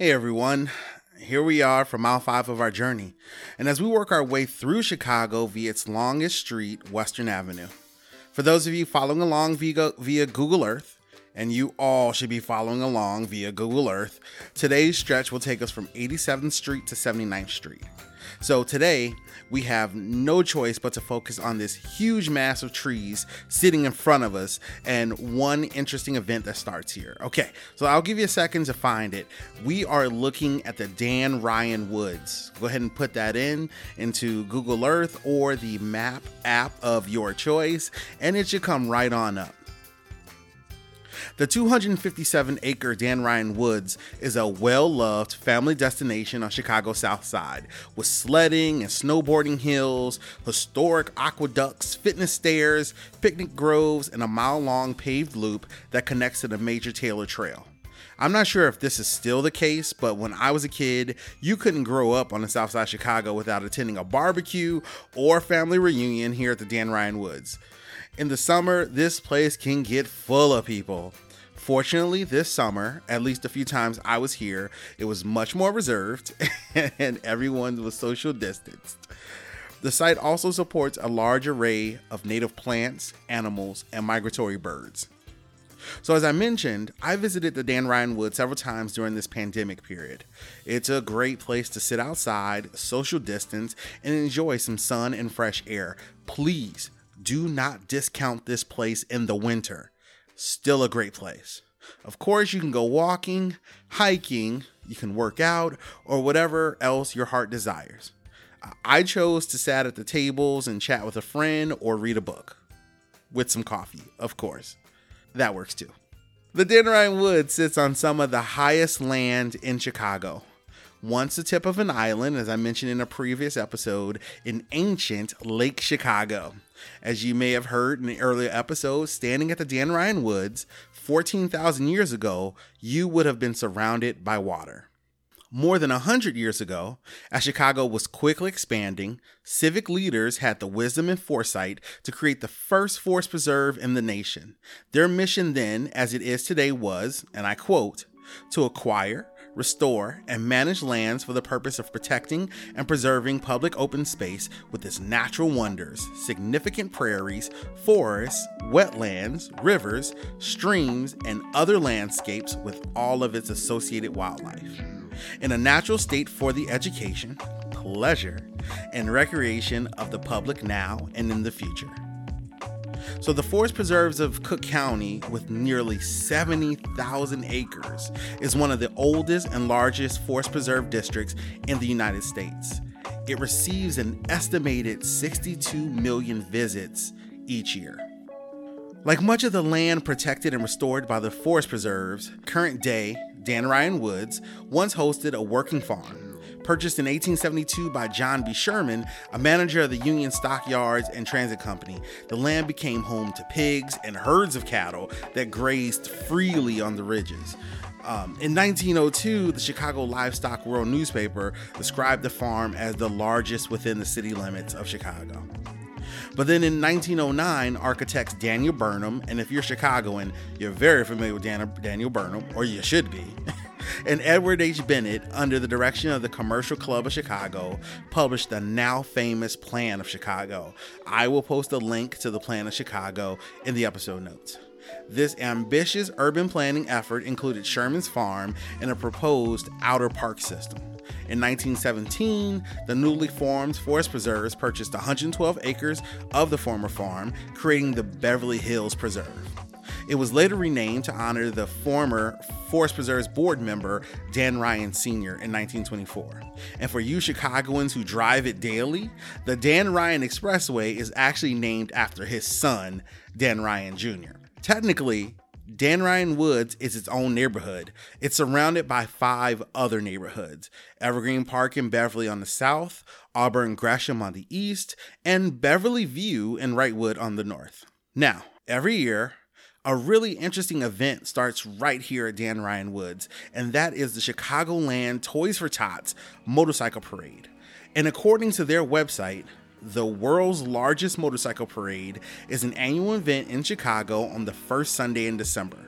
Hey everyone, here we are for mile five of our journey. And as we work our way through Chicago via its longest street, Western Avenue. For those of you following along via, Google Earth, and you all should be following along via Google Earth, today's stretch will take us from 87th Street to 79th Street. So today, we have no choice but to focus on this huge mass of trees sitting in front of us and one interesting event that starts here. Okay, so I'll give you a second to find it. We are looking at the Dan Ryan Woods. Go ahead and put that in into Google Earth or the map app of your choice, and it should come right on up. The 257 acre Dan Ryan Woods is a well loved family destination on Chicago's South Side with sledding and snowboarding hills, historic aqueducts, fitness stairs, picnic groves, and a mile long paved loop that connects to the Major Taylor Trail. I'm not sure if this is still the case, but when I was a kid, you couldn't grow up on the south side of Chicago without attending a barbecue or family reunion here at the Dan Ryan Woods. In the summer, this place can get full of people. Fortunately, this summer, at least a few times I was here, it was much more reserved and everyone was social distanced. The site also supports a large array of native plants, animals, and migratory birds. So, as I mentioned, I visited the Dan Ryan Wood several times during this pandemic period. It's a great place to sit outside, social distance, and enjoy some sun and fresh air. Please do not discount this place in the winter still a great place. Of course, you can go walking, hiking, you can work out, or whatever else your heart desires. I chose to sat at the tables and chat with a friend or read a book. With some coffee, of course. That works too. The Ryan Wood sits on some of the highest land in Chicago. Once the tip of an island, as I mentioned in a previous episode, in ancient Lake Chicago. As you may have heard in the earlier episodes, standing at the Dan Ryan Woods 14,000 years ago, you would have been surrounded by water. More than 100 years ago, as Chicago was quickly expanding, civic leaders had the wisdom and foresight to create the first forest preserve in the nation. Their mission then, as it is today, was, and I quote, to acquire, restore, and manage lands for the purpose of protecting and preserving public open space with its natural wonders, significant prairies, forests, wetlands, rivers, streams, and other landscapes with all of its associated wildlife. In a natural state for the education, pleasure, and recreation of the public now and in the future. So, the forest preserves of Cook County, with nearly 70,000 acres, is one of the oldest and largest forest preserve districts in the United States. It receives an estimated 62 million visits each year. Like much of the land protected and restored by the forest preserves, current day Dan Ryan Woods once hosted a working farm Purchased in 1872 by John B. Sherman, a manager of the Union Stockyards and Transit Company, the land became home to pigs and herds of cattle that grazed freely on the ridges. Um, in 1902, the Chicago Livestock World newspaper described the farm as the largest within the city limits of Chicago. But then in 1909, architects Daniel Burnham, and if you're Chicagoan, you're very familiar with Daniel Burnham, or you should be, and Edward H. Bennett, under the direction of the Commercial Club of Chicago, published the now famous Plan of Chicago. I will post a link to the Plan of Chicago in the episode notes. This ambitious urban planning effort included Sherman's Farm and a proposed outer park system. In 1917, the newly formed Forest Preserves purchased 112 acres of the former farm, creating the Beverly Hills Preserve. It was later renamed to honor the former Forest Preserves board member Dan Ryan Sr. in 1924. And for you Chicagoans who drive it daily, the Dan Ryan Expressway is actually named after his son, Dan Ryan Jr. Technically, Dan Ryan Woods is its own neighborhood. It's surrounded by five other neighborhoods Evergreen Park in Beverly on the south, Auburn Gresham on the east, and Beverly View and Wrightwood on the north. Now, every year, a really interesting event starts right here at Dan Ryan Woods, and that is the Chicagoland Toys for Tots Motorcycle Parade. And according to their website, the world's largest motorcycle parade, is an annual event in Chicago on the first Sunday in December.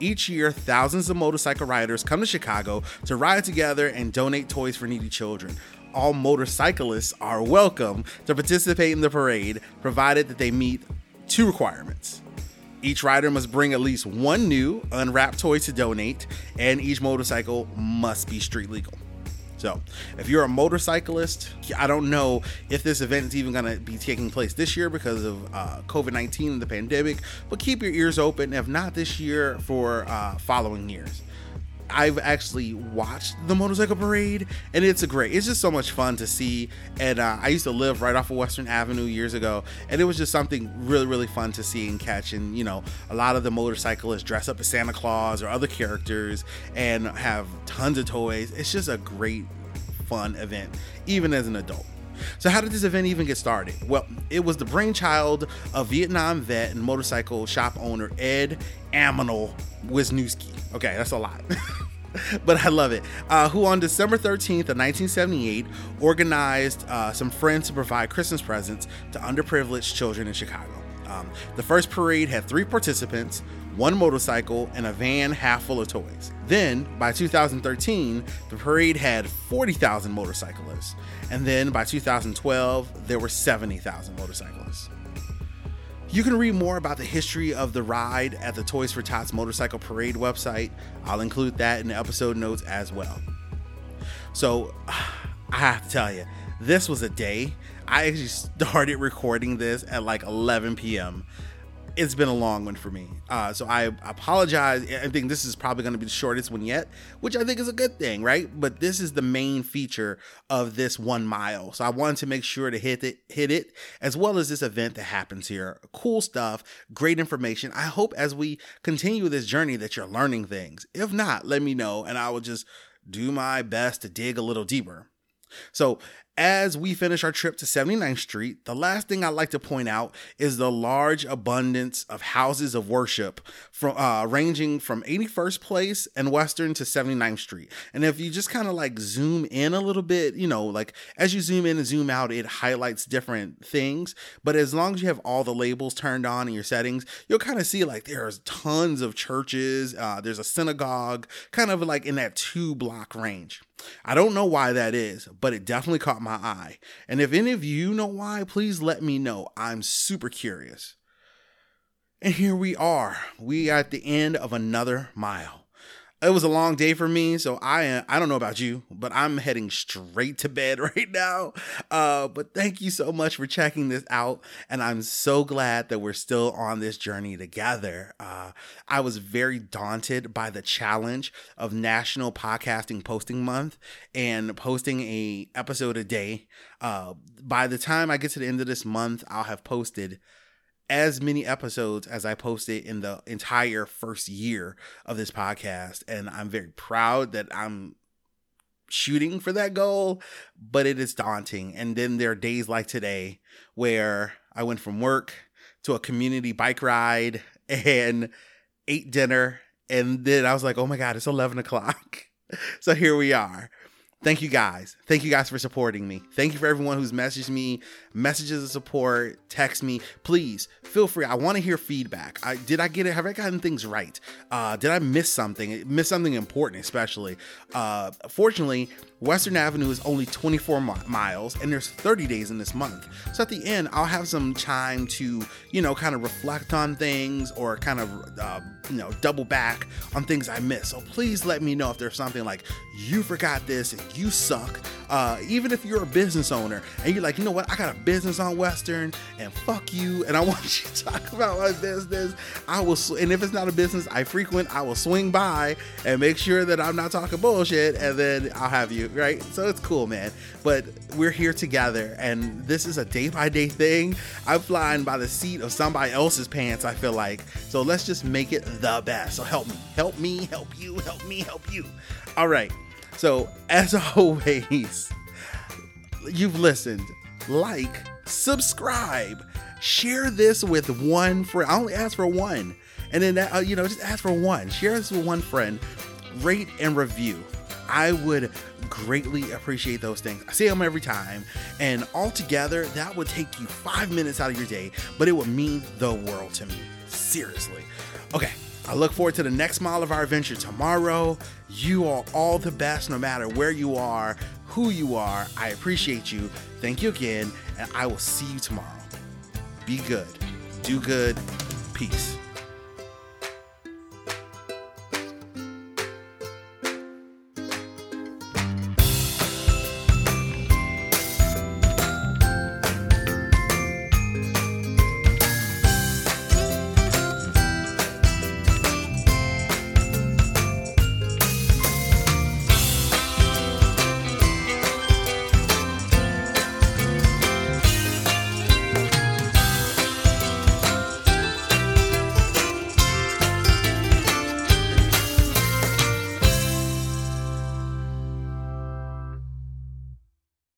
Each year, thousands of motorcycle riders come to Chicago to ride together and donate toys for needy children. All motorcyclists are welcome to participate in the parade, provided that they meet two requirements. Each rider must bring at least one new unwrapped toy to donate, and each motorcycle must be street legal. So, if you're a motorcyclist, I don't know if this event is even going to be taking place this year because of uh, COVID 19 and the pandemic, but keep your ears open, if not this year, for uh, following years. I've actually watched the motorcycle parade, and it's a great. It's just so much fun to see. And uh, I used to live right off of Western Avenue years ago, and it was just something really, really fun to see and catch. And you know, a lot of the motorcyclists dress up as Santa Claus or other characters and have tons of toys. It's just a great, fun event, even as an adult. So, how did this event even get started? Well, it was the brainchild of Vietnam vet and motorcycle shop owner Ed Aminal Wisniewski. Okay, that's a lot. but I love it. Uh, who on December 13th of 1978 organized uh, some friends to provide Christmas presents to underprivileged children in Chicago. Um, the first parade had three participants, one motorcycle, and a van half full of toys. Then, by 2013, the parade had 40,000 motorcyclists. And then by 2012, there were 70,000 motorcyclists. You can read more about the history of the ride at the Toys for Tots Motorcycle Parade website. I'll include that in the episode notes as well. So, I have to tell you, this was a day. I actually started recording this at like 11 p.m it's been a long one for me. Uh, so I apologize. I think this is probably going to be the shortest one yet, which I think is a good thing, right? But this is the main feature of this one mile. So I wanted to make sure to hit it, hit it, as well as this event that happens here. Cool stuff, great information. I hope as we continue this journey that you're learning things. If not, let me know, and I will just do my best to dig a little deeper. So, as we finish our trip to 79th Street, the last thing I'd like to point out is the large abundance of houses of worship from uh, ranging from 81st Place and Western to 79th Street. And if you just kind of like zoom in a little bit, you know, like as you zoom in and zoom out, it highlights different things. But as long as you have all the labels turned on in your settings, you'll kind of see like there's tons of churches. Uh, there's a synagogue, kind of like in that two block range. I don't know why that is, but it definitely caught my eye. And if any of you know why, please let me know. I'm super curious. And here we are. We are at the end of another mile it was a long day for me so i i don't know about you but i'm heading straight to bed right now. Uh, but thank you so much for checking this out and i'm so glad that we're still on this journey together. Uh, i was very daunted by the challenge of national podcasting posting month and posting a episode a day. Uh, by the time i get to the end of this month i'll have posted as many episodes as I posted in the entire first year of this podcast. And I'm very proud that I'm shooting for that goal, but it is daunting. And then there are days like today where I went from work to a community bike ride and ate dinner. And then I was like, oh my God, it's 11 o'clock. so here we are thank you guys. Thank you guys for supporting me. Thank you for everyone who's messaged me, messages of support, text me. Please feel free. I want to hear feedback. I did I get it? Have I gotten things right? Uh, did I miss something? Miss something important, especially. Uh, fortunately, Western Avenue is only 24 mi- miles and there's 30 days in this month. So at the end, I'll have some time to, you know, kind of reflect on things or kind of, uh, you know, double back on things I missed. So please let me know if there's something like you forgot this and you suck. Uh, even if you're a business owner and you're like, you know what, I got a business on Western and fuck you, and I want you to talk about my business, I will, sw- and if it's not a business I frequent, I will swing by and make sure that I'm not talking bullshit, and then I'll have you right? So it's cool, man. But we're here together, and this is a day by day thing. I'm flying by the seat of somebody else's pants, I feel like. So let's just make it the best. So help me, help me, help you, help me, help you. All right. So, as always, you've listened. Like, subscribe, share this with one friend. I only ask for one. And then, uh, you know, just ask for one. Share this with one friend. Rate and review. I would greatly appreciate those things. I say them every time, and altogether, that would take you five minutes out of your day, but it would mean the world to me. Seriously. Okay, I look forward to the next mile of our adventure tomorrow. You are all the best no matter where you are, who you are. I appreciate you. Thank you again, and I will see you tomorrow. Be good, do good, peace.